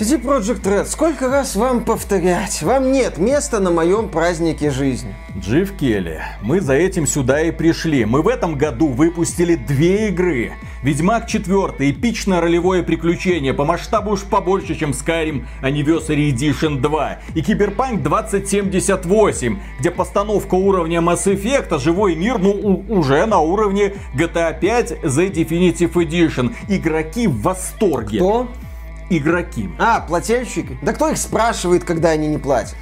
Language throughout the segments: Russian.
CD Project Red, сколько раз вам повторять? Вам нет места на моем празднике жизни. Джив Келли, мы за этим сюда и пришли. Мы в этом году выпустили две игры. Ведьмак 4, эпичное ролевое приключение, по масштабу уж побольше, чем Skyrim Anniversary Edition 2. И Киберпанк 2078, где постановка уровня Mass Effect, а живой мир, ну, уже на уровне GTA 5 The Definitive Edition. Игроки в восторге. Кто? Игроки. А, плательщики? Да кто их спрашивает, когда они не платят?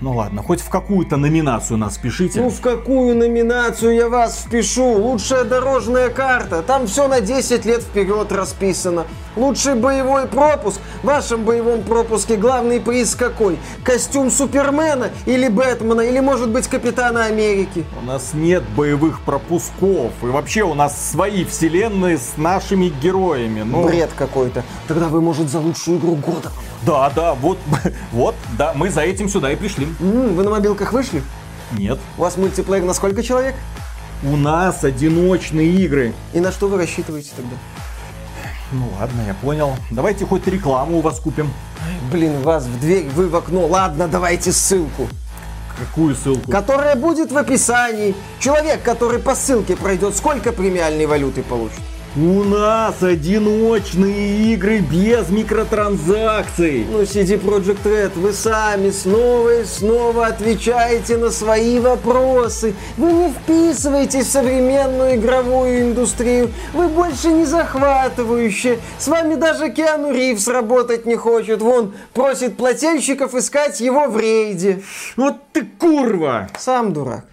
Ну ладно, хоть в какую-то номинацию нас пишите. Ну в какую номинацию я вас впишу? Лучшая дорожная карта. Там все на 10 лет вперед расписано. Лучший боевой пропуск. В вашем боевом пропуске главный приз какой? Костюм Супермена или Бэтмена? Или может быть Капитана Америки? У нас нет боевых пропусков. И вообще у нас свои вселенные с нашими героями. Ну, Бред какой-то. Тогда вы, может, за лучшую игру года. Да, да, вот, вот, да, мы за этим сюда и пришли. М, вы на мобилках вышли? Нет. У вас мультиплеер на сколько человек? У нас одиночные игры. И на что вы рассчитываете тогда? Ну ладно, я понял. Давайте хоть рекламу у вас купим. Блин, вас в дверь, вы в окно. Ладно, давайте ссылку. Какую ссылку? которая будет в описании. Человек, который по ссылке пройдет, сколько премиальной валюты получит? У нас одиночные игры без микротранзакций. Ну, CD Project Red, вы сами снова и снова отвечаете на свои вопросы. Вы не вписываетесь в современную игровую индустрию. Вы больше не захватывающие. С вами даже Киану Ривз работать не хочет. Вон, просит плательщиков искать его в рейде. Вот ты курва! Сам дурак.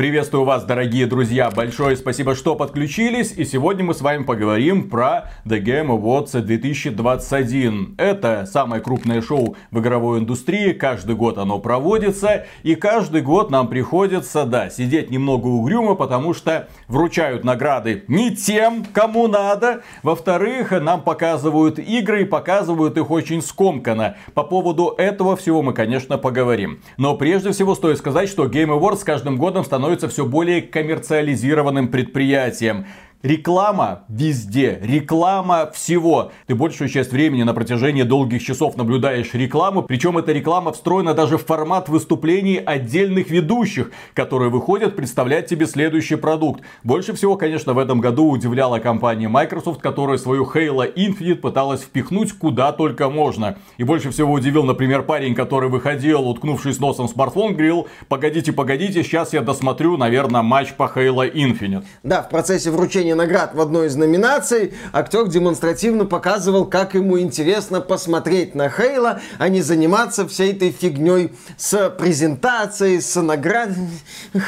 Приветствую вас, дорогие друзья. Большое спасибо, что подключились. И сегодня мы с вами поговорим про The Game Awards 2021. Это самое крупное шоу в игровой индустрии. Каждый год оно проводится. И каждый год нам приходится, да, сидеть немного угрюмо, потому что вручают награды не тем, кому надо. Во-вторых, нам показывают игры и показывают их очень скомканно. По поводу этого всего мы, конечно, поговорим. Но прежде всего стоит сказать, что Game Awards с каждым годом становится все более коммерциализированным предприятием. Реклама везде, реклама всего. Ты большую часть времени на протяжении долгих часов наблюдаешь рекламу, причем эта реклама встроена даже в формат выступлений отдельных ведущих, которые выходят представлять тебе следующий продукт. Больше всего, конечно, в этом году удивляла компания Microsoft, которая свою Halo Infinite пыталась впихнуть куда только можно. И больше всего удивил, например, парень, который выходил, уткнувшись носом в смартфон, говорил, погодите, погодите, сейчас я досмотрю, наверное, матч по Halo Infinite. Да, в процессе вручения наград в одной из номинаций актер демонстративно показывал, как ему интересно посмотреть на Хейла, а не заниматься всей этой фигней с презентацией, с наград...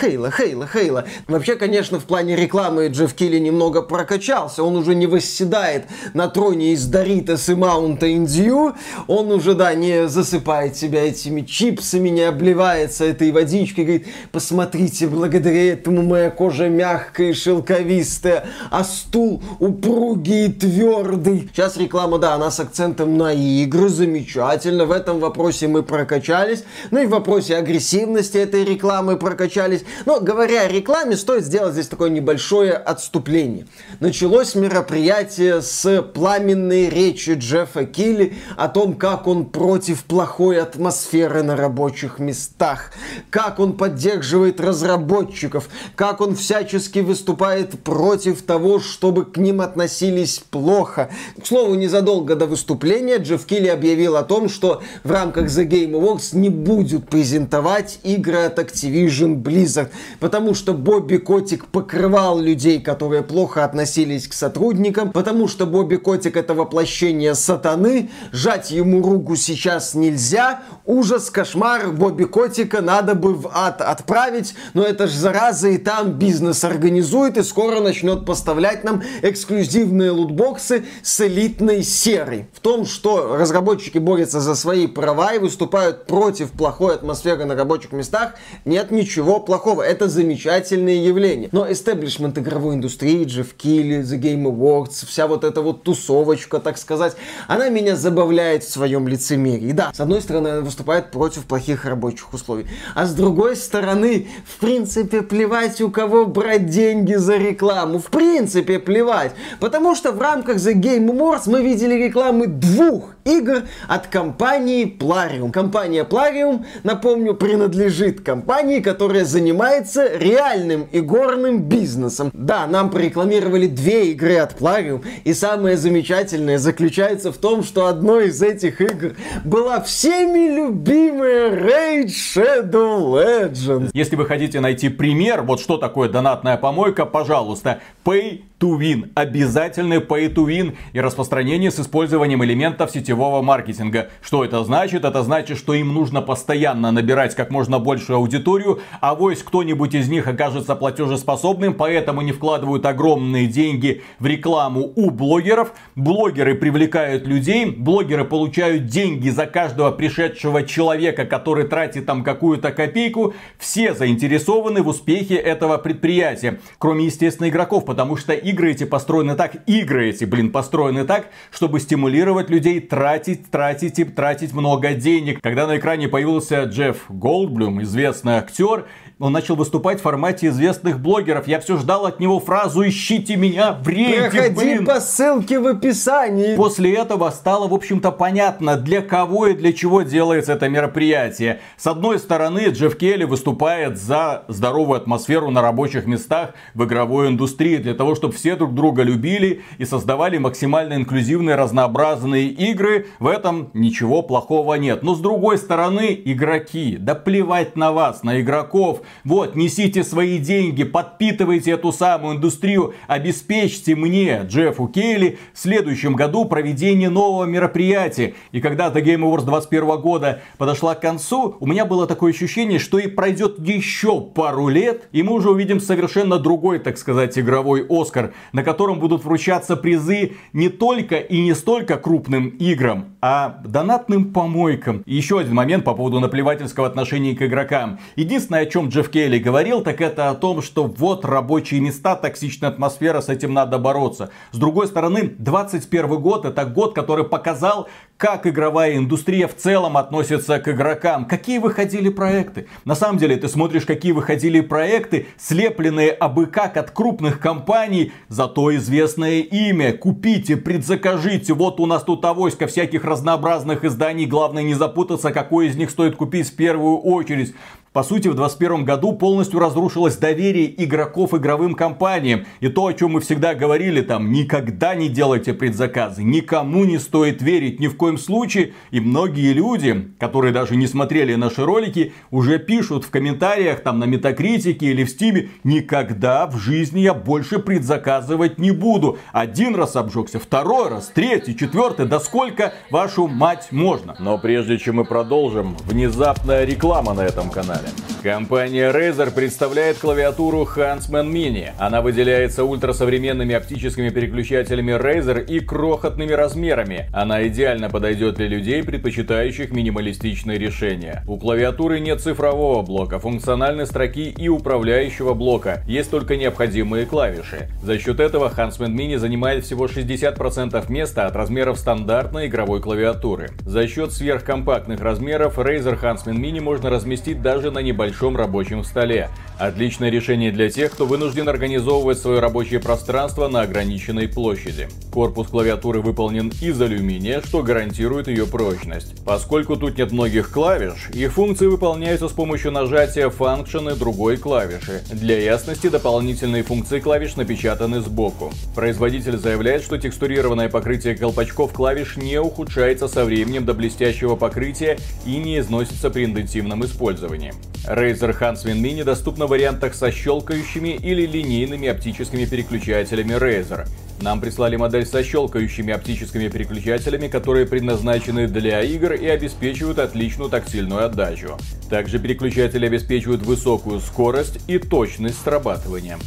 Хейла, Хейла, Хейла. Вообще, конечно, в плане рекламы Джефф Килли немного прокачался. Он уже не восседает на троне из Doritos и Mountain Dew. Он уже, да, не засыпает себя этими чипсами, не обливается этой водичкой. Говорит, посмотрите, благодаря этому моя кожа мягкая и шелковистая, а стул упругий и твердый. Сейчас реклама, да, она с акцентом на игры, замечательно. В этом вопросе мы прокачались. Ну и в вопросе агрессивности этой рекламы прокачались. Но говоря о рекламе, стоит сделать здесь такое небольшое отступление. Началось мероприятие с пламенной речи Джеффа Килли о том, как он против плохой атмосферы на рабочих местах, как он поддерживает разработчиков, как он всячески выступает против того, чтобы к ним относились плохо. К слову, незадолго до выступления Джефф Килли объявил о том, что в рамках The Game Awards не будет презентовать игры от Activision Blizzard, потому что Бобби Котик покрывал людей, которые плохо относились к сотрудникам, потому что Бобби Котик это воплощение сатаны, жать ему руку сейчас нельзя, ужас, кошмар, Бобби Котика надо бы в ад отправить, но это ж зараза и там бизнес организует и скоро начнет поставлять нам эксклюзивные лутбоксы с элитной серой. В том, что разработчики борются за свои права и выступают против плохой атмосферы на рабочих местах, нет ничего плохого. Это замечательное явление. Но эстеблишмент игровой индустрии, Джефф Килли, The Game Awards, вся вот эта вот тусовочка, так сказать, она меня забавляет в своем лицемерии. Да, с одной стороны, она выступает против плохих рабочих условий, а с другой стороны, в принципе, плевать у кого брать деньги за рекламу. В принципе, принципе плевать. Потому что в рамках The Game Awards мы видели рекламы двух игр от компании Plarium. Компания Plarium, напомню, принадлежит компании, которая занимается реальным игорным бизнесом. Да, нам прорекламировали две игры от Plarium, и самое замечательное заключается в том, что одной из этих игр была всеми любимая Raid Shadow Legends. Если вы хотите найти пример, вот что такое донатная помойка, пожалуйста, Pay to win. Обязательный pay to win и распространение с использованием элементов сетевого маркетинга. Что это значит? Это значит, что им нужно постоянно набирать как можно большую аудиторию, а вось кто-нибудь из них окажется платежеспособным, поэтому не вкладывают огромные деньги в рекламу у блогеров. Блогеры привлекают людей, блогеры получают деньги за каждого пришедшего человека, который тратит там какую-то копейку. Все заинтересованы в успехе этого предприятия, кроме, естественно, игроков, потому что игры эти построены так, игры эти, блин, построены так, чтобы стимулировать людей тратить, тратить и тратить много денег. Когда на экране появился Джефф Голдблюм, известный актер, он начал выступать в формате известных блогеров. Я все ждал от него фразу «Ищите меня в рейде, Проходи блин. по ссылке в описании. После этого стало, в общем-то, понятно, для кого и для чего делается это мероприятие. С одной стороны, Джефф Келли выступает за здоровую атмосферу на рабочих местах в игровой индустрии, для того, чтобы все друг друга любили и создавали максимально инклюзивные, разнообразные игры. В этом ничего плохого нет. Но с другой стороны, игроки, да плевать на вас, на игроков. Вот, несите свои деньги, подпитывайте эту самую индустрию, обеспечьте мне, Джеффу Кейли, в следующем году проведение нового мероприятия. И когда The Game Awards 21 года подошла к концу, у меня было такое ощущение, что и пройдет еще пару лет, и мы уже увидим совершенно другой, так сказать, игровой Оскар, на котором будут вручаться призы не только и не столько крупным играм, а донатным помойкам. И еще один момент по поводу наплевательского отношения к игрокам. Единственное, о чем Джефф Келли говорил, так это о том, что вот рабочие места, токсичная атмосфера, с этим надо бороться. С другой стороны, 21 год это год, который показал, как игровая индустрия в целом относится к игрокам. Какие выходили проекты? На самом деле, ты смотришь, какие выходили проекты, слепленные абы как от крупных компаний, зато известное имя. Купите, предзакажите. Вот у нас тут авоська всяких разнообразных изданий. Главное не запутаться, какой из них стоит купить в первую очередь. По сути, в 2021 году полностью разрушилось доверие игроков игровым компаниям. И то, о чем мы всегда говорили, там, никогда не делайте предзаказы, никому не стоит верить, ни в коем случае. И многие люди, которые даже не смотрели наши ролики, уже пишут в комментариях, там, на Метакритике или в Стиме, никогда в жизни я больше предзаказывать не буду. Один раз обжегся, второй раз, третий, четвертый, да сколько вашу мать можно. Но прежде чем мы продолжим, внезапная реклама на этом канале канале. Компания Razer представляет клавиатуру Huntsman Mini. Она выделяется ультрасовременными оптическими переключателями Razer и крохотными размерами. Она идеально подойдет для людей, предпочитающих минималистичные решения. У клавиатуры нет цифрового блока, функциональной строки и управляющего блока. Есть только необходимые клавиши. За счет этого Huntsman Mini занимает всего 60% места от размеров стандартной игровой клавиатуры. За счет сверхкомпактных размеров Razer Huntsman Mini можно разместить даже на небольшом рабочем столе. Отличное решение для тех, кто вынужден организовывать свое рабочее пространство на ограниченной площади. Корпус клавиатуры выполнен из алюминия, что гарантирует ее прочность. Поскольку тут нет многих клавиш, их функции выполняются с помощью нажатия функшена другой клавиши. Для ясности дополнительные функции клавиш напечатаны сбоку. Производитель заявляет, что текстурированное покрытие колпачков клавиш не ухудшается со временем до блестящего покрытия и не износится при интенсивном использовании. Razer Huntsman Mini доступна в вариантах со щелкающими или линейными оптическими переключателями Razer. Нам прислали модель со щелкающими оптическими переключателями, которые предназначены для игр и обеспечивают отличную тактильную отдачу. Также переключатели обеспечивают высокую скорость и точность срабатывания.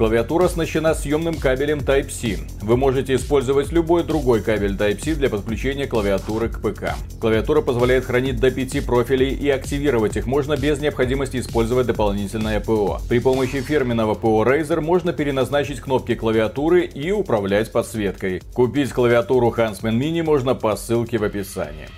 Клавиатура оснащена съемным кабелем Type-C. Вы можете использовать любой другой кабель Type-C для подключения клавиатуры к ПК. Клавиатура позволяет хранить до 5 профилей и активировать их можно без необходимости использовать дополнительное ПО. При помощи фирменного ПО Razer можно переназначить кнопки клавиатуры и управлять подсветкой. Купить клавиатуру Huntsman Mini можно по ссылке в описании.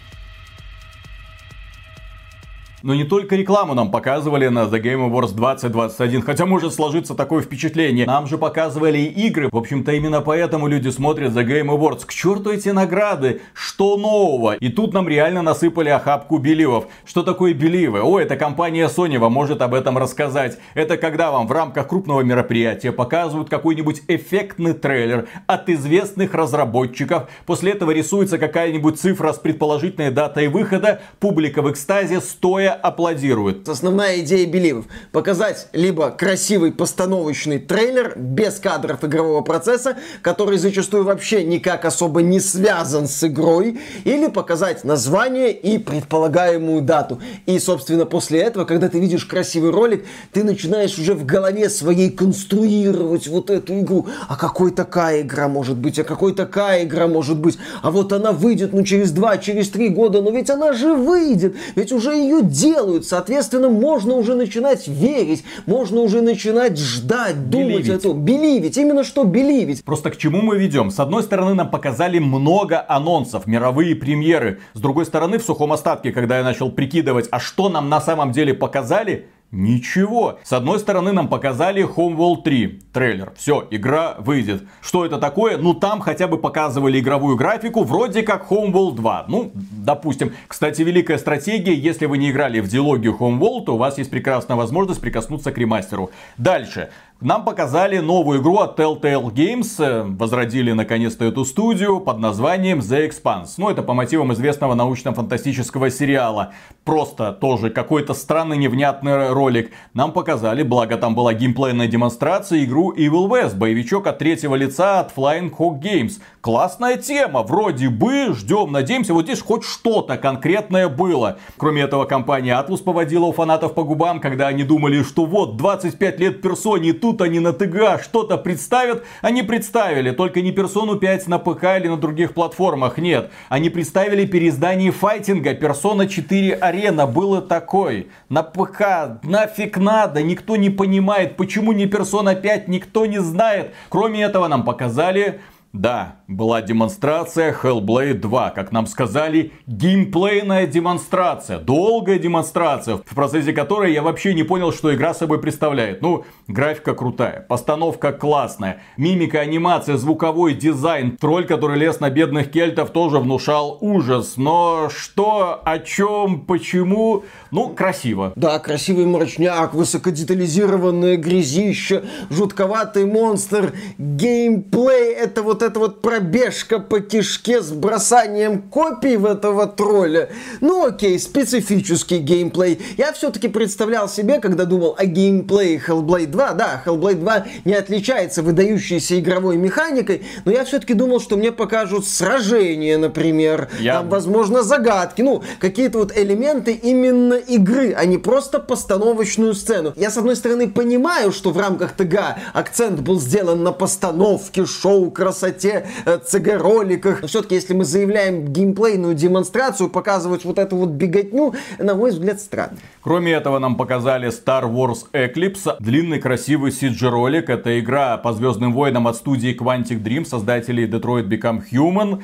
Но не только рекламу нам показывали на The Game Awards 2021, хотя может сложиться такое впечатление. Нам же показывали и игры. В общем-то, именно поэтому люди смотрят The Game Awards. К черту эти награды? Что нового? И тут нам реально насыпали охапку беливов. Что такое беливы? О, это компания Sony вам может об этом рассказать. Это когда вам в рамках крупного мероприятия показывают какой-нибудь эффектный трейлер от известных разработчиков. После этого рисуется какая-нибудь цифра с предположительной датой выхода. Публика в экстазе стоя аплодирует. Основная идея беливов показать либо красивый постановочный трейлер без кадров игрового процесса, который зачастую вообще никак особо не связан с игрой, или показать название и предполагаемую дату. И, собственно, после этого, когда ты видишь красивый ролик, ты начинаешь уже в голове своей конструировать вот эту игру. А какой такая игра может быть? А какой такая игра может быть? А вот она выйдет, ну, через два, через три года, но ведь она же выйдет, ведь уже ее делают, соответственно, можно уже начинать верить, можно уже начинать ждать, думать о том. Беливить, именно что беливить. Просто к чему мы ведем? С одной стороны, нам показали много анонсов, мировые премьеры. С другой стороны, в сухом остатке, когда я начал прикидывать, а что нам на самом деле показали, Ничего. С одной стороны нам показали Homeworld 3 трейлер. Все, игра выйдет. Что это такое? Ну там хотя бы показывали игровую графику, вроде как Homeworld 2. Ну, допустим. Кстати, великая стратегия, если вы не играли в диалогию Homeworld, то у вас есть прекрасная возможность прикоснуться к ремастеру. Дальше. Нам показали новую игру от Telltale Games, возродили наконец-то эту студию под названием The Expanse. Ну, это по мотивам известного научно-фантастического сериала. Просто тоже какой-то странный невнятный ролик. Нам показали, благо там была геймплейная демонстрация, игру Evil West, боевичок от третьего лица от Flying Hawk Games. Классная тема, вроде бы, ждем, надеемся, вот здесь хоть что-то конкретное было. Кроме этого, компания Atlus поводила у фанатов по губам, когда они думали, что вот 25 лет персоне тут они на ТГА что-то представят. Они представили, только не персону 5 на ПК или на других платформах, нет. Они представили переиздание файтинга Persona 4 Arena, было такой. На ПК, нафиг надо, никто не понимает, почему не Persona 5, никто не знает. Кроме этого, нам показали да, была демонстрация Hellblade 2, как нам сказали, геймплейная демонстрация, долгая демонстрация, в процессе которой я вообще не понял, что игра собой представляет. Ну, графика крутая, постановка классная, мимика, анимация, звуковой дизайн, тролль, который лез на бедных кельтов, тоже внушал ужас. Но что, о чем, почему, ну, красиво. Да, красивый мрачняк, высокодетализированное грязище, жутковатый монстр, геймплей, это вот эта вот пробежка по кишке с бросанием копий в этого тролля. Ну окей, специфический геймплей. Я все-таки представлял себе, когда думал о геймплее Hellblade 2, да, Hellblade 2 не отличается выдающейся игровой механикой, но я все-таки думал, что мне покажут сражения, например, я... там, возможно, загадки, ну, какие-то вот элементы именно игры, а не просто постановочную сцену. Я, с одной стороны, понимаю, что в рамках ТГ акцент был сделан на постановке, шоу, красоте, красоте, э, ЦГ-роликах. Но все-таки, если мы заявляем геймплейную демонстрацию, показывать вот эту вот беготню, на мой взгляд, странно. Кроме этого, нам показали Star Wars Eclipse, длинный красивый CG-ролик. Это игра по Звездным войнам от студии Quantic Dream, создателей Detroit Become Human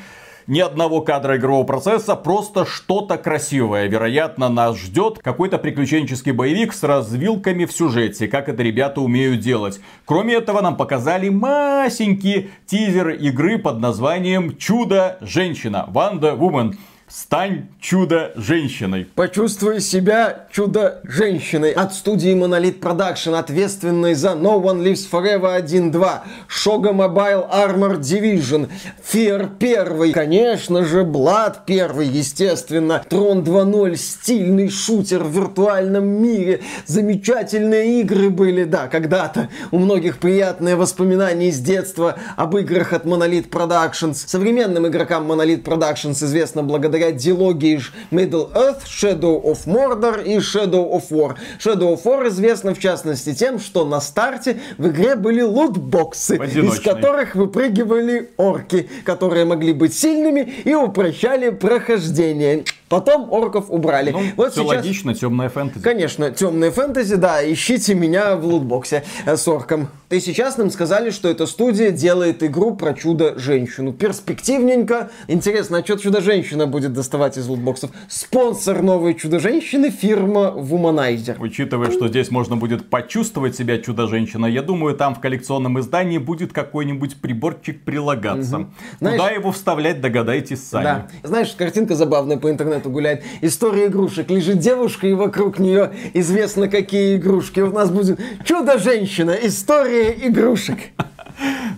ни одного кадра игрового процесса, просто что-то красивое. Вероятно, нас ждет какой-то приключенческий боевик с развилками в сюжете, как это ребята умеют делать. Кроме этого, нам показали масенький тизер игры под названием «Чудо-женщина» Ванда Woman. Стань чудо-женщиной. Почувствуй себя чудо-женщиной. От студии Monolith Production, ответственной за No One Lives Forever 1.2, Shoga Mobile Armor Division, Fear 1, конечно же, Blood 1, естественно, Tron 2.0, стильный шутер в виртуальном мире, замечательные игры были, да, когда-то. У многих приятные воспоминания из детства об играх от Monolith Productions. Современным игрокам Monolith Productions известно благодаря благодаря дилогии Middle Earth, Shadow of Mordor и Shadow of War. Shadow of War известно в частности тем, что на старте в игре были лутбоксы, из которых выпрыгивали орки, которые могли быть сильными и упрощали прохождение. Потом орков убрали. Ну, вот все сейчас... логично, темная фэнтези. Конечно, темная фэнтези, да, ищите меня в лутбоксе э, с орком. И сейчас нам сказали, что эта студия делает игру про чудо-женщину. Перспективненько. Интересно, а что чудо-женщина будет доставать из лутбоксов? Спонсор новой чудо-женщины фирма Womanizer. Учитывая, что здесь можно будет почувствовать себя чудо-женщиной, я думаю, там в коллекционном издании будет какой-нибудь приборчик прилагаться. Угу. Знаешь, Куда его вставлять, догадайтесь сами. Да. Знаешь, картинка забавная по интернету гуляет. История игрушек. Лежит девушка, и вокруг нее известно какие игрушки. У нас будет чудо-женщина. История игрушек.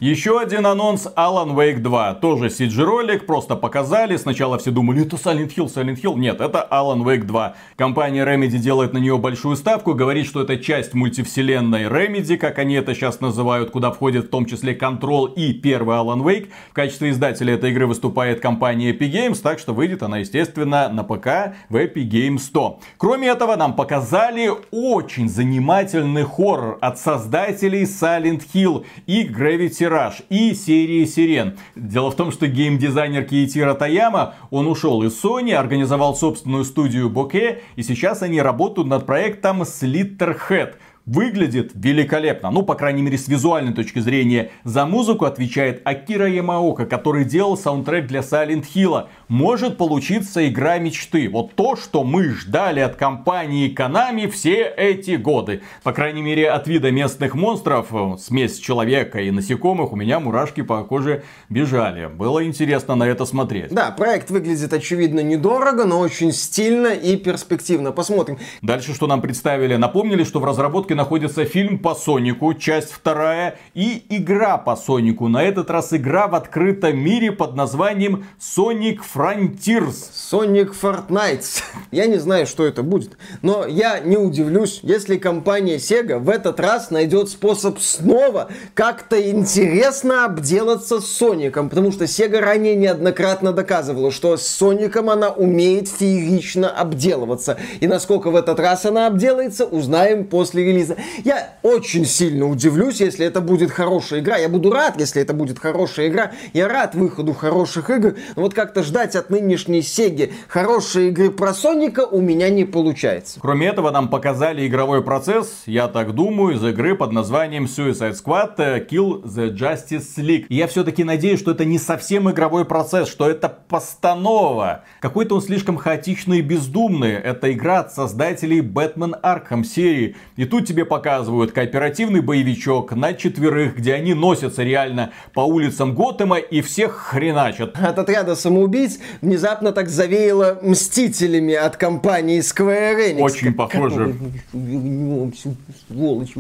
Еще один анонс Alan Wake 2. Тоже CG-ролик, просто показали. Сначала все думали, это Silent Hill, Silent Hill. Нет, это Alan Wake 2. Компания Remedy делает на нее большую ставку, говорит, что это часть мультивселенной Remedy, как они это сейчас называют, куда входит в том числе Control и первый Alan Wake. В качестве издателя этой игры выступает компания Epic Games, так что выйдет она, естественно, на ПК в Epic Games 100. Кроме этого, нам показали очень занимательный хоррор от создателей Silent Hill и Gravity Rush и серии Сирен. Дело в том, что геймдизайнер Киитира Таяма, он ушел из Sony, организовал собственную студию Bokeh, и сейчас они работают над проектом Slitterhead – выглядит великолепно. Ну, по крайней мере, с визуальной точки зрения. За музыку отвечает Акира Ямаока, который делал саундтрек для Silent Hill. Может получиться игра мечты. Вот то, что мы ждали от компании Konami все эти годы. По крайней мере, от вида местных монстров, смесь человека и насекомых, у меня мурашки по коже бежали. Было интересно на это смотреть. Да, проект выглядит очевидно недорого, но очень стильно и перспективно. Посмотрим. Дальше, что нам представили. Напомнили, что в разработке разработке находится фильм по Сонику, часть вторая, и игра по Сонику. На этот раз игра в открытом мире под названием Sonic Frontiers. Sonic Fortnite. Я не знаю, что это будет, но я не удивлюсь, если компания Sega в этот раз найдет способ снова как-то интересно обделаться с Соником, потому что Sega ранее неоднократно доказывала, что с Соником она умеет феерично обделываться. И насколько в этот раз она обделается, узнаем после релиза релиза. Я очень сильно удивлюсь, если это будет хорошая игра. Я буду рад, если это будет хорошая игра. Я рад выходу хороших игр. Но вот как-то ждать от нынешней Сеги хорошей игры про Соника у меня не получается. Кроме этого, нам показали игровой процесс, я так думаю, из игры под названием Suicide Squad э, Kill the Justice League. И я все-таки надеюсь, что это не совсем игровой процесс, что это постанова. Какой-то он слишком хаотичный и бездумный. Это игра от создателей Batman Arkham серии. И тут тебе показывают кооперативный боевичок на четверых, где они носятся реально по улицам Готэма и всех хреначат. От отряда самоубийц внезапно так завеяло Мстителями от компании Square Enix. Очень похоже. Сволочь.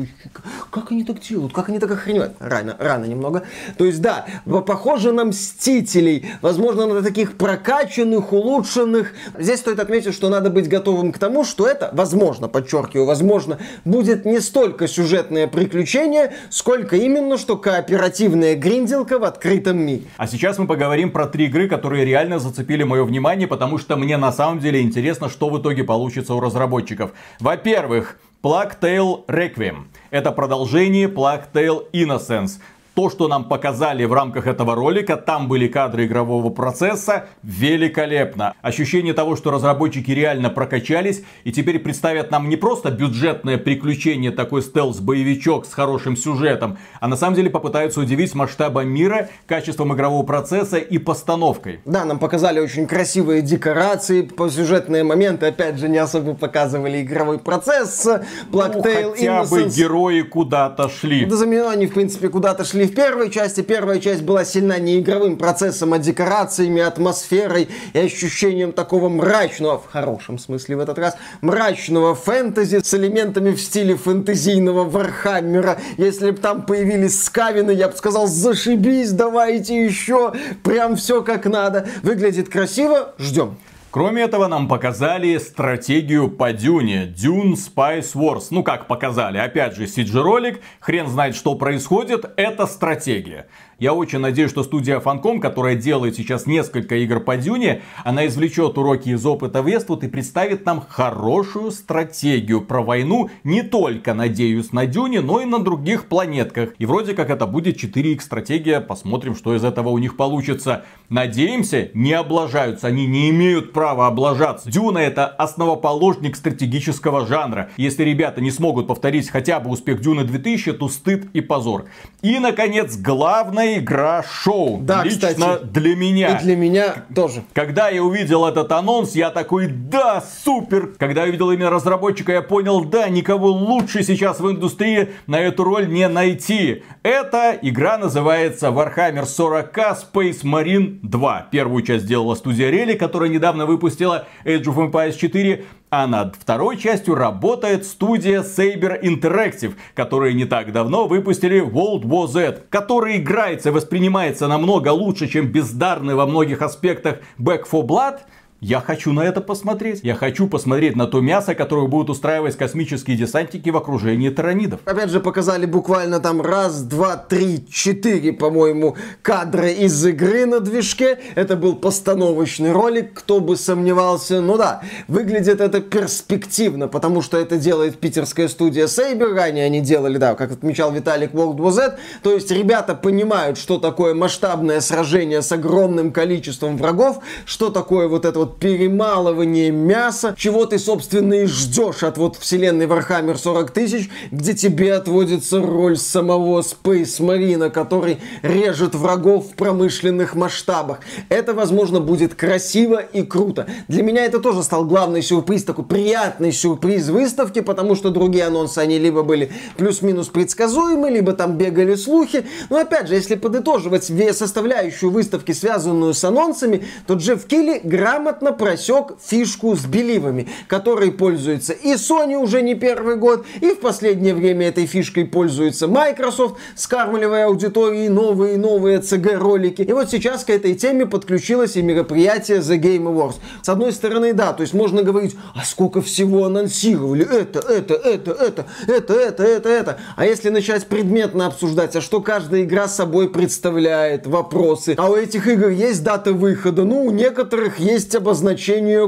Как они так делают? Как они так охреневают? Рано, рано немного. То есть, да, похоже на Мстителей. Возможно, на таких прокачанных, улучшенных. Здесь стоит отметить, что надо быть готовым к тому, что это, возможно, подчеркиваю, возможно, будет будет не столько сюжетное приключение, сколько именно что кооперативная гринделка в открытом мире. А сейчас мы поговорим про три игры, которые реально зацепили мое внимание, потому что мне на самом деле интересно, что в итоге получится у разработчиков. Во-первых, Plague Tale Requiem. Это продолжение Plague Tale Innocence то, что нам показали в рамках этого ролика, там были кадры игрового процесса, великолепно. Ощущение того, что разработчики реально прокачались и теперь представят нам не просто бюджетное приключение, такой стелс-боевичок с хорошим сюжетом, а на самом деле попытаются удивить масштабом мира, качеством игрового процесса и постановкой. Да, нам показали очень красивые декорации, по сюжетные моменты, опять же, не особо показывали игровой процесс. Plague ну, хотя Innocence. бы герои куда-то шли. Да, за они, в принципе, куда-то шли в первой части. Первая часть была сильна не игровым процессом, а декорациями, атмосферой и ощущением такого мрачного, в хорошем смысле в этот раз, мрачного фэнтези с элементами в стиле фэнтезийного Вархаммера. Если бы там появились скавены, я бы сказал, зашибись, давайте еще, прям все как надо. Выглядит красиво, ждем. Кроме этого, нам показали стратегию по Дюне. Dune Spice Wars. Ну как показали? Опять же, CG-ролик. Хрен знает, что происходит. Это стратегия. Я очень надеюсь, что студия Funcom, которая делает сейчас несколько игр по Дюне, она извлечет уроки из опыта Westwood и представит нам хорошую стратегию про войну не только, надеюсь, на Дюне, но и на других планетках. И вроде как это будет 4X стратегия, посмотрим, что из этого у них получится. Надеемся, не облажаются, они не имеют право облажаться. Дюна это основоположник стратегического жанра. Если ребята не смогут повторить хотя бы успех Дюны 2000, то стыд и позор. И, наконец, главная игра шоу. Да, Лично кстати. для меня. И для меня тоже. Когда я увидел этот анонс, я такой, да, супер! Когда я увидел имя разработчика, я понял, да, никого лучше сейчас в индустрии на эту роль не найти. Эта игра называется Warhammer 40k Space Marine 2. Первую часть сделала студия Relic, которая недавно выпустила Age of Empires 4. А над второй частью работает студия Saber Interactive, которые не так давно выпустили World War Z, который играется и воспринимается намного лучше, чем бездарный во многих аспектах Back 4 Blood. Я хочу на это посмотреть. Я хочу посмотреть на то мясо, которое будут устраивать космические десантники в окружении таранидов. Опять же, показали буквально там раз, два, три, четыре, по-моему, кадра из игры на движке. Это был постановочный ролик, кто бы сомневался. Ну да, выглядит это перспективно, потому что это делает питерская студия Saber. Ранее они делали, да, как отмечал Виталик, World War Z. То есть ребята понимают, что такое масштабное сражение с огромным количеством врагов, что такое вот это вот перемалывание мяса, чего ты, собственно, и ждешь от вот вселенной Warhammer 40 тысяч, где тебе отводится роль самого Space Marine, который режет врагов в промышленных масштабах. Это, возможно, будет красиво и круто. Для меня это тоже стал главный сюрприз, такой приятный сюрприз выставки, потому что другие анонсы, они либо были плюс-минус предсказуемы, либо там бегали слухи. Но опять же, если подытоживать составляющую выставки, связанную с анонсами, то Джефф Килли грамотно просек фишку с беливами, которой пользуется и Sony уже не первый год, и в последнее время этой фишкой пользуется Microsoft, скармливая аудитории новые и новые CG-ролики. И вот сейчас к этой теме подключилось и мероприятие The Game Awards. С одной стороны, да, то есть можно говорить, а сколько всего анонсировали, это, это, это, это, это, это, это, это. А если начать предметно обсуждать, а что каждая игра собой представляет, вопросы, а у этих игр есть дата выхода, ну, у некоторых есть обозначение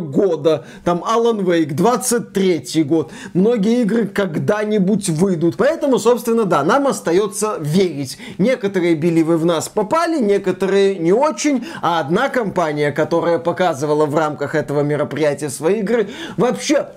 года, там Alan Wake, 23 год, многие игры когда-нибудь выйдут, поэтому, собственно, да, нам остается верить. Некоторые беливы в нас попали, некоторые не очень, а одна компания, которая показывала в рамках этого мероприятия свои игры, вообще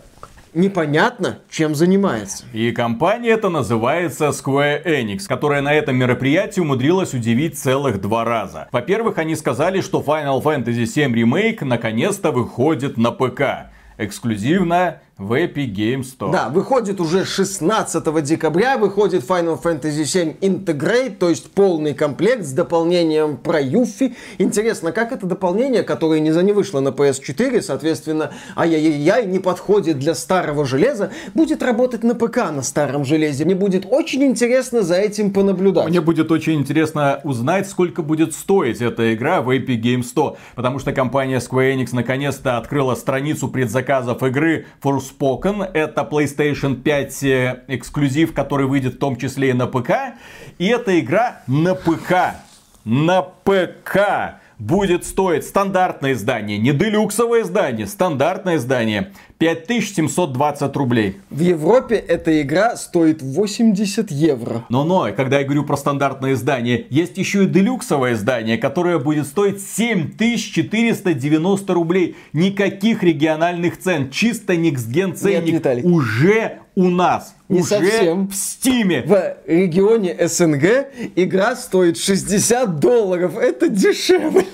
непонятно, чем занимается. И компания эта называется Square Enix, которая на этом мероприятии умудрилась удивить целых два раза. Во-первых, они сказали, что Final Fantasy VII Remake наконец-то выходит на ПК. Эксклюзивно в Epic Games Store. Да, выходит уже 16 декабря, выходит Final Fantasy VII Integrate, то есть полный комплект с дополнением про Юффи. Интересно, как это дополнение, которое не за не вышло на PS4, соответственно, ай-яй-яй, не подходит для старого железа, будет работать на ПК на старом железе. Мне будет очень интересно за этим понаблюдать. Мне будет очень интересно узнать, сколько будет стоить эта игра в Epic Games Store, потому что компания Square Enix наконец-то открыла страницу предзаказов игры For Forspoken. Это PlayStation 5 э, эксклюзив, который выйдет в том числе и на ПК. И эта игра на ПК. На ПК будет стоить стандартное издание, не делюксовое издание, стандартное издание 5720 рублей. В Европе эта игра стоит 80 евро. Но-но, когда я говорю про стандартное издание, есть еще и делюксовое издание, которое будет стоить 7490 рублей. Никаких региональных цен, чисто Никсген ценник Нет, уже у нас. Не уже совсем. в Стиме. В регионе СНГ игра стоит 60 долларов. Это дешевле.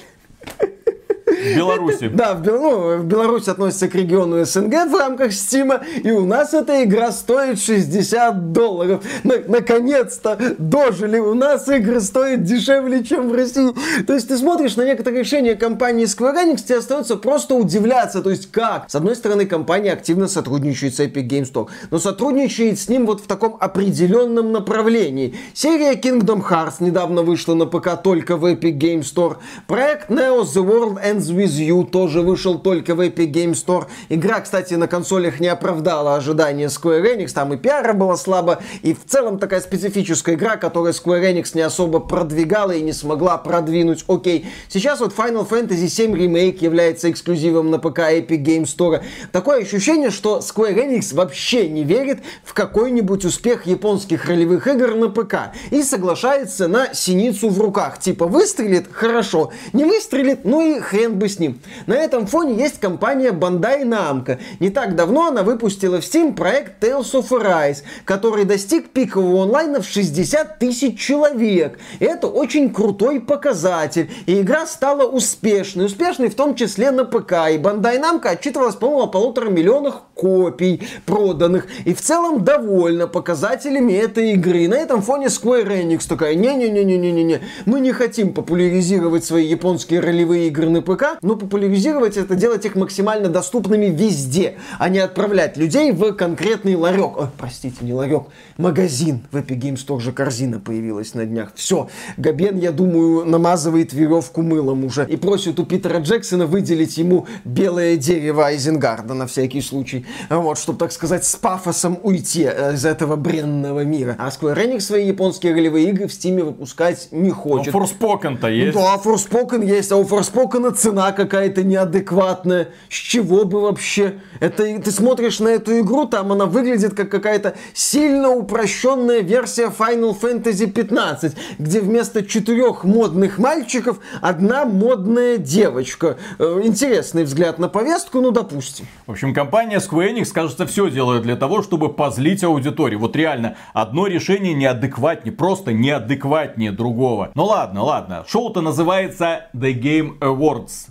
В Беларуси. Да, в, ну, в Беларусь относится к региону СНГ в рамках Стима, и у нас эта игра стоит 60 долларов. На- наконец-то дожили, у нас игры стоят дешевле, чем в России. То есть ты смотришь на некоторые решения компании Square Enix, тебе остается просто удивляться. То есть как? С одной стороны, компания активно сотрудничает с Epic Games Store, но сотрудничает с ним вот в таком определенном направлении. Серия Kingdom Hearts недавно вышла на ПК только в Epic Games Store. Проект Neo The World Ends With You тоже вышел только в Epic Games Store. Игра, кстати, на консолях не оправдала ожидания Square Enix, там и пиара было слабо, и в целом такая специфическая игра, которую Square Enix не особо продвигала и не смогла продвинуть. Окей, сейчас вот Final Fantasy VII Remake является эксклюзивом на ПК Epic Games Store. Такое ощущение, что Square Enix вообще не верит в какой-нибудь успех японских ролевых игр на ПК и соглашается на синицу в руках. Типа выстрелит, хорошо, не выстрелит, ну и хрен бы с ним. На этом фоне есть компания Bandai Namco. Не так давно она выпустила в Steam проект Tales of Arise, который достиг пикового онлайна в 60 тысяч человек. И это очень крутой показатель. И игра стала успешной. Успешной в том числе на ПК. И Bandai Namco отчитывалась, по-моему, о полутора миллионах копий проданных. И в целом довольна показателями этой игры. На этом фоне Square Enix такая, не-не-не-не-не-не, мы не хотим популяризировать свои японские ролевые игры на ПК, но популяризировать это делать их максимально доступными везде, а не отправлять людей в конкретный ларек. Ой, простите, не ларек, магазин. В Epic Games тоже корзина появилась на днях. Все, Габен, я думаю, намазывает веревку мылом уже и просит у Питера Джексона выделить ему белое дерево Айзенгарда на всякий случай. Вот, чтобы, так сказать, с пафосом уйти э, из этого бренного мира. А Square Enix свои японские ролевые игры в Стиме выпускать не хочет. Ну, Forspoken-то есть. Да, Forspoken есть, а у Forspoken цена какая-то неадекватная. С чего бы вообще? Это ты смотришь на эту игру, там она выглядит как какая-то сильно упрощенная версия Final Fantasy 15, где вместо четырех модных мальчиков одна модная девочка. Э, интересный взгляд на повестку, ну допустим. В общем, компания Square Enix, кажется, все делает для того, чтобы позлить аудиторию. Вот реально, одно решение неадекватнее, просто неадекватнее другого. Ну ладно, ладно. Шоу-то называется The Game Awards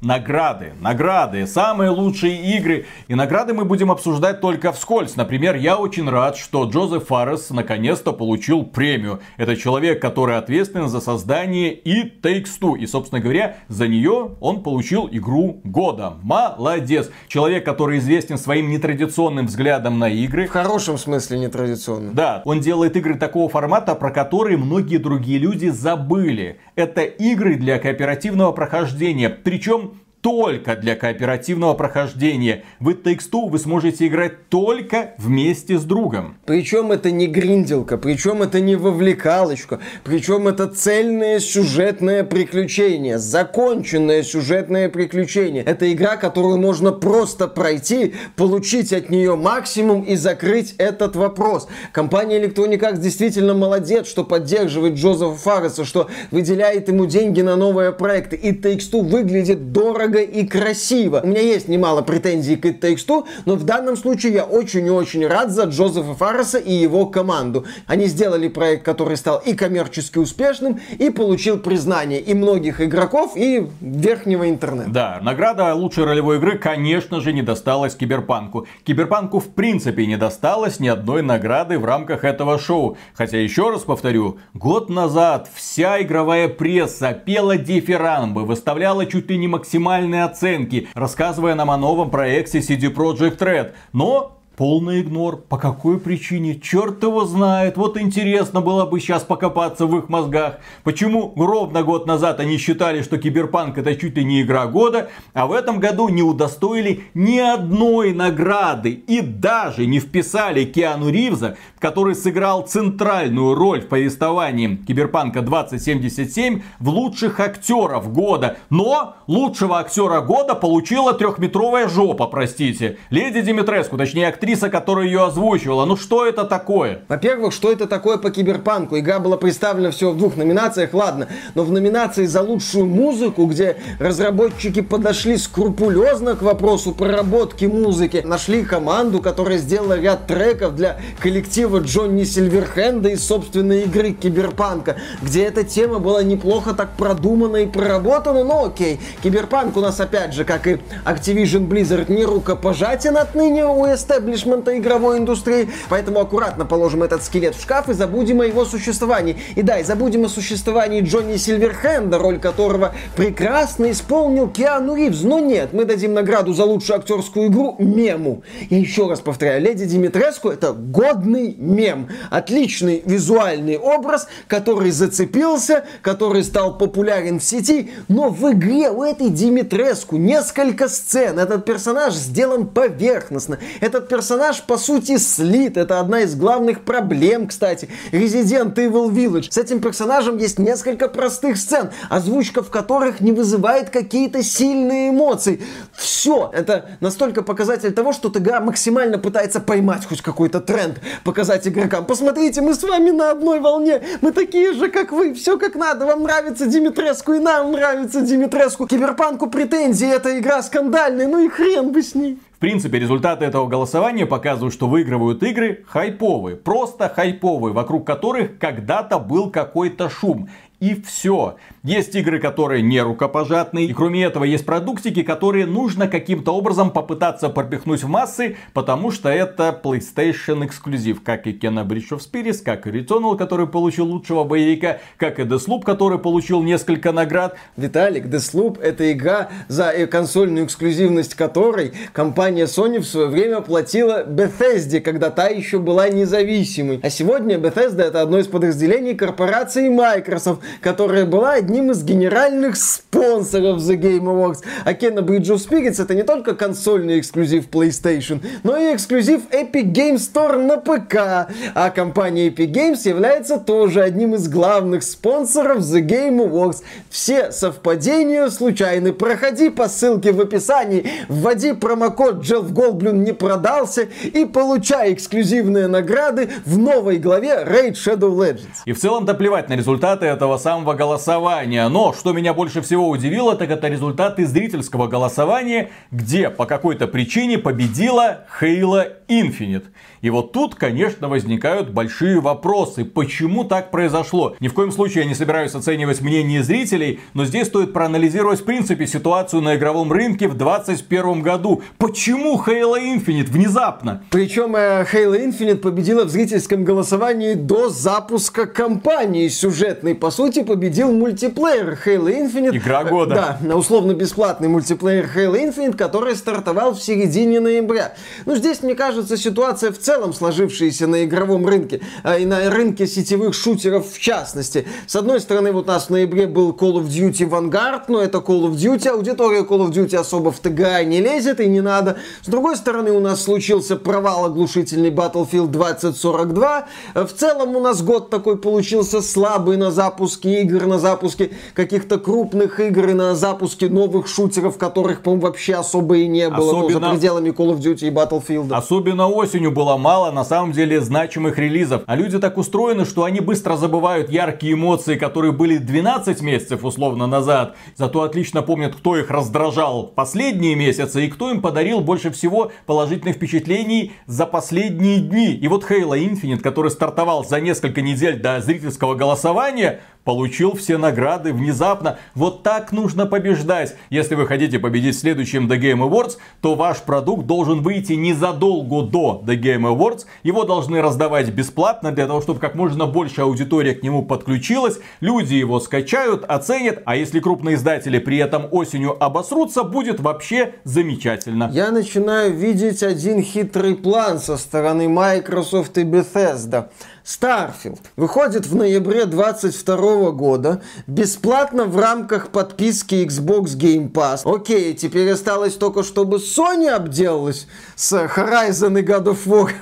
награды. Награды. Самые лучшие игры. И награды мы будем обсуждать только вскользь. Например, я очень рад, что Джозеф Фаррес наконец-то получил премию. Это человек, который ответственен за создание и Takes Two. И, собственно говоря, за нее он получил игру года. Молодец. Человек, который известен своим нетрадиционным взглядом на игры. В хорошем смысле нетрадиционным. Да, он делает игры такого формата, про которые многие другие люди забыли. Это игры для кооперативного прохождения. Причем только для кооперативного прохождения. В It Takes вы сможете играть только вместе с другом. Причем это не гринделка, причем это не вовлекалочка, причем это цельное сюжетное приключение, законченное сюжетное приключение. Это игра, которую можно просто пройти, получить от нее максимум и закрыть этот вопрос. Компания Electronic Arts действительно молодец, что поддерживает Джозефа Фарреса, что выделяет ему деньги на новые проекты. И Takes Two выглядит дорого дорого и красиво. У меня есть немало претензий к It Takes Two, но в данном случае я очень и очень рад за Джозефа Фарреса и его команду. Они сделали проект, который стал и коммерчески успешным, и получил признание и многих игроков, и верхнего интернета. Да, награда лучшей ролевой игры, конечно же, не досталась Киберпанку. Киберпанку в принципе не досталось ни одной награды в рамках этого шоу. Хотя, еще раз повторю, год назад вся игровая пресса пела дифирамбы, выставляла чуть ли не максимально максимальные оценки, рассказывая нам о новом проекте CD Projekt Red. Но Полный игнор. По какой причине? Черт его знает. Вот интересно было бы сейчас покопаться в их мозгах. Почему ровно год назад они считали, что Киберпанк это чуть ли не игра года, а в этом году не удостоили ни одной награды и даже не вписали Киану Ривза, который сыграл центральную роль в повествовании Киберпанка 2077 в лучших актеров года. Но лучшего актера года получила трехметровая жопа, простите. Леди Димитреску, точнее актриса актриса, которая ее озвучивала. Ну что это такое? Во-первых, что это такое по киберпанку? Игра была представлена всего в двух номинациях, ладно. Но в номинации за лучшую музыку, где разработчики подошли скрупулезно к вопросу проработки музыки, нашли команду, которая сделала ряд треков для коллектива Джонни Сильверхенда из собственной игры Киберпанка, где эта тема была неплохо так продумана и проработана, но окей. Киберпанк у нас опять же, как и Activision Blizzard, не рукопожатен отныне у Establish истеблишмента игровой индустрии. Поэтому аккуратно положим этот скелет в шкаф и забудем о его существовании. И да, и забудем о существовании Джонни Сильверхенда, роль которого прекрасно исполнил Киану Ривз. Но нет, мы дадим награду за лучшую актерскую игру мему. Я еще раз повторяю, Леди Димитреску это годный мем. Отличный визуальный образ, который зацепился, который стал популярен в сети, но в игре у этой Димитреску несколько сцен. Этот персонаж сделан поверхностно. Этот персонаж персонаж, по сути, слит. Это одна из главных проблем, кстати. Resident Evil Village. С этим персонажем есть несколько простых сцен, озвучка в которых не вызывает какие-то сильные эмоции. Все. Это настолько показатель того, что ТГА максимально пытается поймать хоть какой-то тренд, показать игрокам. Посмотрите, мы с вами на одной волне. Мы такие же, как вы. Все как надо. Вам нравится Димитреску, и нам нравится Димитреску. Киберпанку претензии. Эта игра скандальная. Ну и хрен бы с ней. В принципе, результаты этого голосования показывают, что выигрывают игры хайповые. Просто хайповые, вокруг которых когда-то был какой-то шум. И все. Есть игры, которые не рукопожатные. И кроме этого есть продуктики, которые нужно каким-то образом попытаться пропихнуть в массы, потому что это PlayStation эксклюзив. Как и Kena Bridge of Spirits, как и Returnal, который получил лучшего боевика, как и Deathloop, который получил несколько наград. Виталик, Deathloop это игра, за консольную эксклюзивность которой компания Sony в свое время платила Bethesda, когда та еще была независимой. А сегодня Bethesda это одно из подразделений корпорации Microsoft, которая была одним из генеральных спонсоров The Game Awards. А Kena Bridge of Spirits это не только консольный эксклюзив PlayStation, но и эксклюзив Epic Games Store на ПК. А компания Epic Games является тоже одним из главных спонсоров The Game Awards. Все совпадения случайны. Проходи по ссылке в описании, вводи промокод Jeff Goldblum не продался и получай эксклюзивные награды в новой главе Raid Shadow Legends. И в целом-то плевать на результаты этого самого голосования. Но что меня больше всего удивило, так это результаты зрительского голосования, где по какой-то причине победила Halo Infinite. И вот тут, конечно, возникают большие вопросы. Почему так произошло? Ни в коем случае я не собираюсь оценивать мнение зрителей, но здесь стоит проанализировать в принципе ситуацию на игровом рынке в 2021 году. Почему Halo Infinite внезапно? Причем э, Halo Infinite победила в зрительском голосовании до запуска кампании сюжетной. По сути, победил мультиплеер Halo Infinite. Игра года. Да, условно-бесплатный мультиплеер Halo Infinite, который стартовал в середине ноября. Ну, здесь, мне кажется, ситуация в целом сложившиеся на игровом рынке, а и на рынке сетевых шутеров в частности. С одной стороны, вот у нас в ноябре был Call of Duty Vanguard, но это Call of Duty, аудитория Call of Duty особо в ТГА не лезет и не надо. С другой стороны, у нас случился провал оглушительный Battlefield 2042. В целом у нас год такой получился слабый на запуске игр, на запуске каких-то крупных игр и на запуске новых шутеров, которых, по-моему, вообще особо и не было ну, Особенно... за пределами Call of Duty и Battlefield. Особенно осенью было мало на самом деле значимых релизов. А люди так устроены, что они быстро забывают яркие эмоции, которые были 12 месяцев условно назад. Зато отлично помнят, кто их раздражал последние месяцы и кто им подарил больше всего положительных впечатлений за последние дни. И вот Halo Infinite, который стартовал за несколько недель до зрительского голосования, получил все награды внезапно. Вот так нужно побеждать. Если вы хотите победить в следующем The Game Awards, то ваш продукт должен выйти незадолго до The Game Awards. Его должны раздавать бесплатно, для того, чтобы как можно больше аудитория к нему подключилась. Люди его скачают, оценят, а если крупные издатели при этом осенью обосрутся, будет вообще замечательно. Я начинаю видеть один хитрый план со стороны Microsoft и Bethesda. Starfield выходит в ноябре 22 года бесплатно в рамках подписки Xbox Game Pass. Окей, теперь осталось только, чтобы Sony обделалась с Horizon и God of War.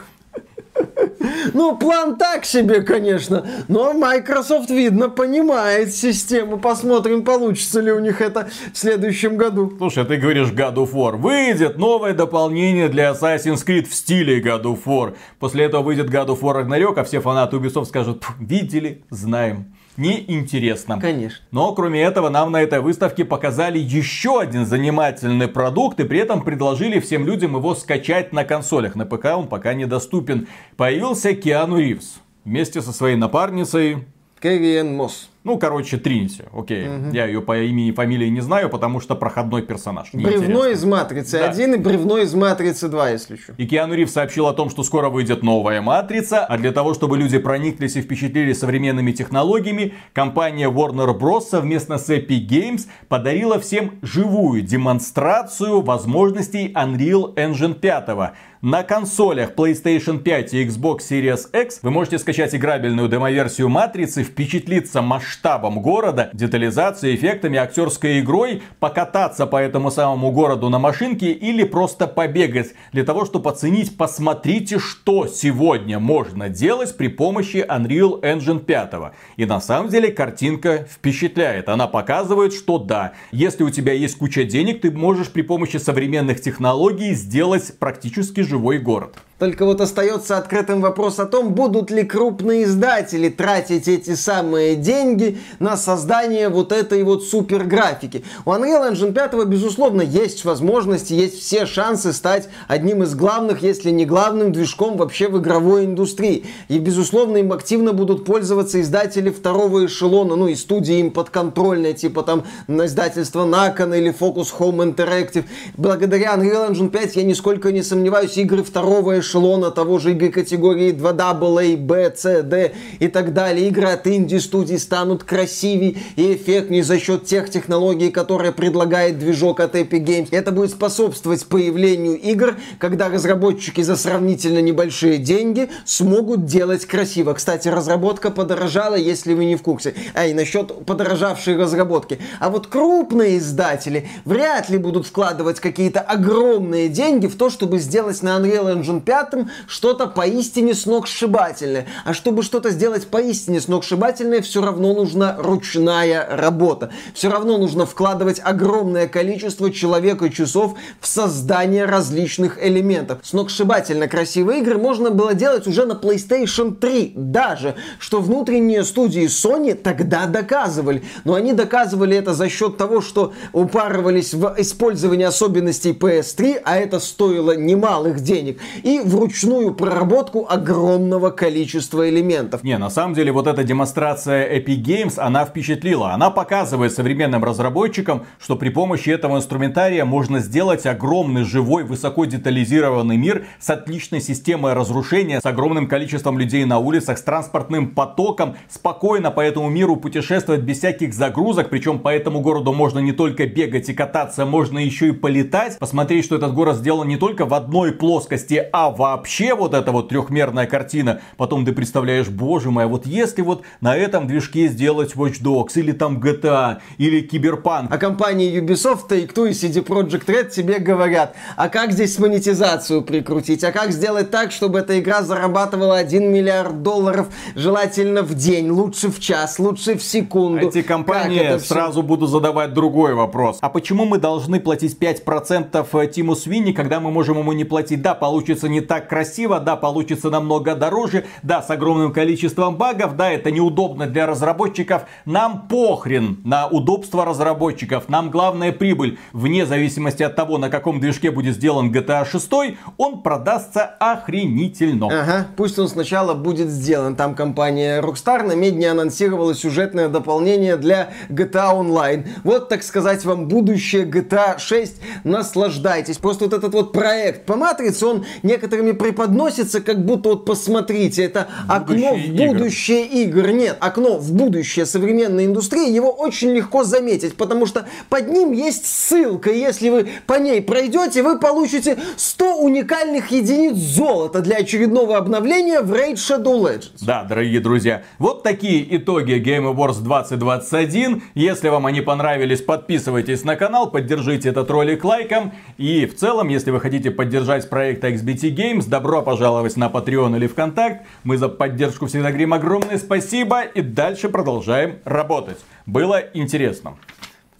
Ну, план так себе, конечно. Но Microsoft, видно, понимает систему. Посмотрим, получится ли у них это в следующем году. Слушай, ты говоришь God of War. Выйдет новое дополнение для Assassin's Creed в стиле God of War. После этого выйдет God of War Ragnarok, а все фанаты Ubisoft скажут, видели, знаем неинтересно. Конечно. Но кроме этого нам на этой выставке показали еще один занимательный продукт и при этом предложили всем людям его скачать на консолях. На ПК он пока недоступен. Появился Киану Ривз вместе со своей напарницей. Кэрриен Мосс. Ну, короче, Тринити, окей. Угу. Я ее по имени и фамилии не знаю, потому что проходной персонаж. Бревно из Матрицы да. 1 и бревно из Матрицы 2, если что. И Киану Рив сообщил о том, что скоро выйдет новая Матрица, а для того, чтобы люди прониклись и впечатлились современными технологиями, компания Warner Bros. совместно с Epic Games подарила всем живую демонстрацию возможностей Unreal Engine 5. На консолях PlayStation 5 и Xbox Series X вы можете скачать играбельную демоверсию Матрицы, впечатлиться масштабом города, детализацией, эффектами, актерской игрой, покататься по этому самому городу на машинке или просто побегать. Для того, чтобы оценить, посмотрите, что сегодня можно делать при помощи Unreal Engine 5. И на самом деле картинка впечатляет. Она показывает, что да, если у тебя есть куча денег, ты можешь при помощи современных технологий сделать практически живой город. Только вот остается открытым вопрос о том, будут ли крупные издатели тратить эти самые деньги на создание вот этой вот супер графики. У Unreal Engine 5, безусловно, есть возможности, есть все шансы стать одним из главных, если не главным движком вообще в игровой индустрии. И, безусловно, им активно будут пользоваться издатели второго эшелона, ну и студии им подконтрольные, типа там издательства Nakon или Focus Home Interactive. Благодаря Unreal Engine 5 я нисколько не сомневаюсь, игры второго эшелона эшелона того же игры категории 2AA, B, C, D и так далее. Игры от инди-студий станут красивее и эффектнее за счет тех технологий, которые предлагает движок от Epic Games. Это будет способствовать появлению игр, когда разработчики за сравнительно небольшие деньги смогут делать красиво. Кстати, разработка подорожала, если вы не в курсе. И насчет подорожавшей разработки. А вот крупные издатели вряд ли будут вкладывать какие-то огромные деньги в то, чтобы сделать на Unreal Engine 5 пятым что-то поистине сногсшибательное. А чтобы что-то сделать поистине сногсшибательное, все равно нужна ручная работа. Все равно нужно вкладывать огромное количество человека часов в создание различных элементов. Сногсшибательно красивые игры можно было делать уже на PlayStation 3 даже, что внутренние студии Sony тогда доказывали. Но они доказывали это за счет того, что упарывались в использовании особенностей PS3, а это стоило немалых денег. И вручную проработку огромного количества элементов. Не, на самом деле вот эта демонстрация Epic Games, она впечатлила. Она показывает современным разработчикам, что при помощи этого инструментария можно сделать огромный, живой, высоко детализированный мир с отличной системой разрушения, с огромным количеством людей на улицах, с транспортным потоком, спокойно по этому миру путешествовать без всяких загрузок, причем по этому городу можно не только бегать и кататься, можно еще и полетать, посмотреть, что этот город сделан не только в одной плоскости, а вообще вот эта вот трехмерная картина, потом ты представляешь, боже мой, а вот если вот на этом движке сделать Watch Dogs, или там GTA, или Киберпанк. А компании Ubisoft, Take-Two и CD Projekt Red тебе говорят, а как здесь монетизацию прикрутить, а как сделать так, чтобы эта игра зарабатывала 1 миллиард долларов, желательно в день, лучше в час, лучше в секунду. Эти компании сразу все... буду задавать другой вопрос. А почему мы должны платить 5% Тиму Свинни, когда мы можем ему не платить? Да, получится не так красиво, да, получится намного дороже, да, с огромным количеством багов, да, это неудобно для разработчиков. Нам похрен на удобство разработчиков, нам главная прибыль. Вне зависимости от того, на каком движке будет сделан GTA 6, он продастся охренительно. Ага, пусть он сначала будет сделан. Там компания Rockstar на медне анонсировала сюжетное дополнение для GTA Online. Вот, так сказать, вам будущее GTA 6. Наслаждайтесь. Просто вот этот вот проект по матрице, он некоторые некоторыми преподносится, как будто вот посмотрите, это окно в будущее игр. игр. Нет, окно в будущее современной индустрии, его очень легко заметить, потому что под ним есть ссылка. Если вы по ней пройдете, вы получите 100 уникальных единиц золота для очередного обновления в Raid Shadow Legends. Да, дорогие друзья, вот такие итоги Game Awards 2021. Если вам они понравились, подписывайтесь на канал, поддержите этот ролик лайком. И в целом, если вы хотите поддержать проект XBT Games. Добро пожаловать на Patreon или ВКонтакт. Мы за поддержку всегда говорим огромное спасибо и дальше продолжаем работать. Было интересно.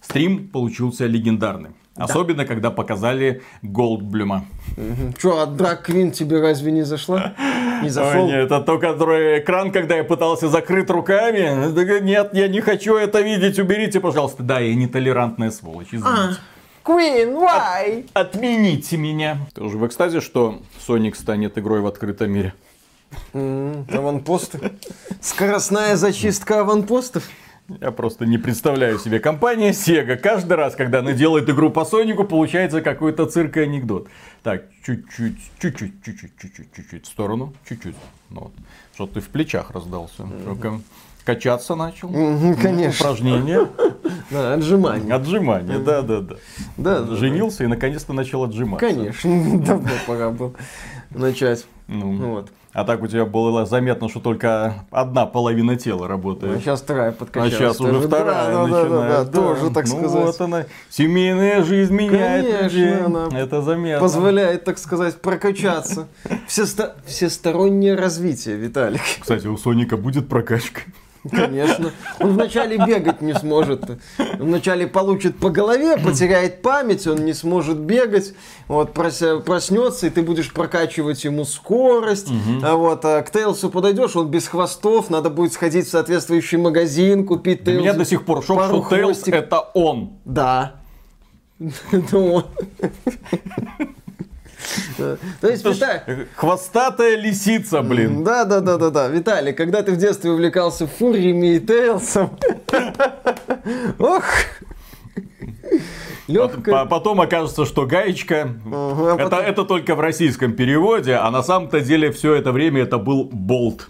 Стрим получился легендарным. Да. Особенно, когда показали Голдблюма. Угу. Че, а Драк Квин тебе разве не зашла? Не зашел? Ой, нет, это то, который экран, когда я пытался закрыть руками. Нет, я не хочу это видеть, уберите, пожалуйста. Да, я нетолерантная сволочь, извините. А. Queen, why? От, отмените меня. Ты уже в экстазе, что Соник станет игрой в открытом мире? Mm, аванпосты. Скоростная зачистка аванпостов. Я просто не представляю себе компания Sega. Каждый раз, когда она делает игру по Сонику, получается какой-то цирк и анекдот. Так, чуть-чуть, чуть-чуть, чуть-чуть, чуть-чуть, чуть-чуть в сторону, чуть-чуть. Ну, вот. Что ты в плечах раздался. Mm-hmm. Качаться начал. Mm-hmm, конечно. Упражнения. Да, отжимание. Отжимание, да, да, да. Да, да, Женился и наконец-то начал отжиматься. Конечно, давно пора было начать. Ну, Вот. А так у тебя было заметно, что только одна половина тела А работает. сейчас вторая А подкачалась. сейчас уже вторая да, да, да, начинает. да, да, тоже, так ну, сказать. вот она. Семейная жизнь меняет Конечно, людей. она Это заметно. Позволяет, так сказать, прокачаться. Всесто- Всестороннее развитие, Виталик. Кстати, у Соника будет прокачка. Конечно. Он вначале бегать не сможет. Он вначале получит по голове, потеряет память, он не сможет бегать. Вот проснется, и ты будешь прокачивать ему скорость. А вот а к Тейлсу подойдешь, он без хвостов, надо будет сходить в соответствующий магазин, купить Для меня до сих пор шок, что хвостик. это он. Да. Ну, да. То есть, Виталий, Хвостатая лисица, блин. да, да, да, да, да. Виталий, когда ты в детстве увлекался фуриями и Тейлсом, ох, легкая. Потом окажется, что гаечка. Ага, а это, потом- это только в российском переводе, а на самом-то деле все это время это был болт.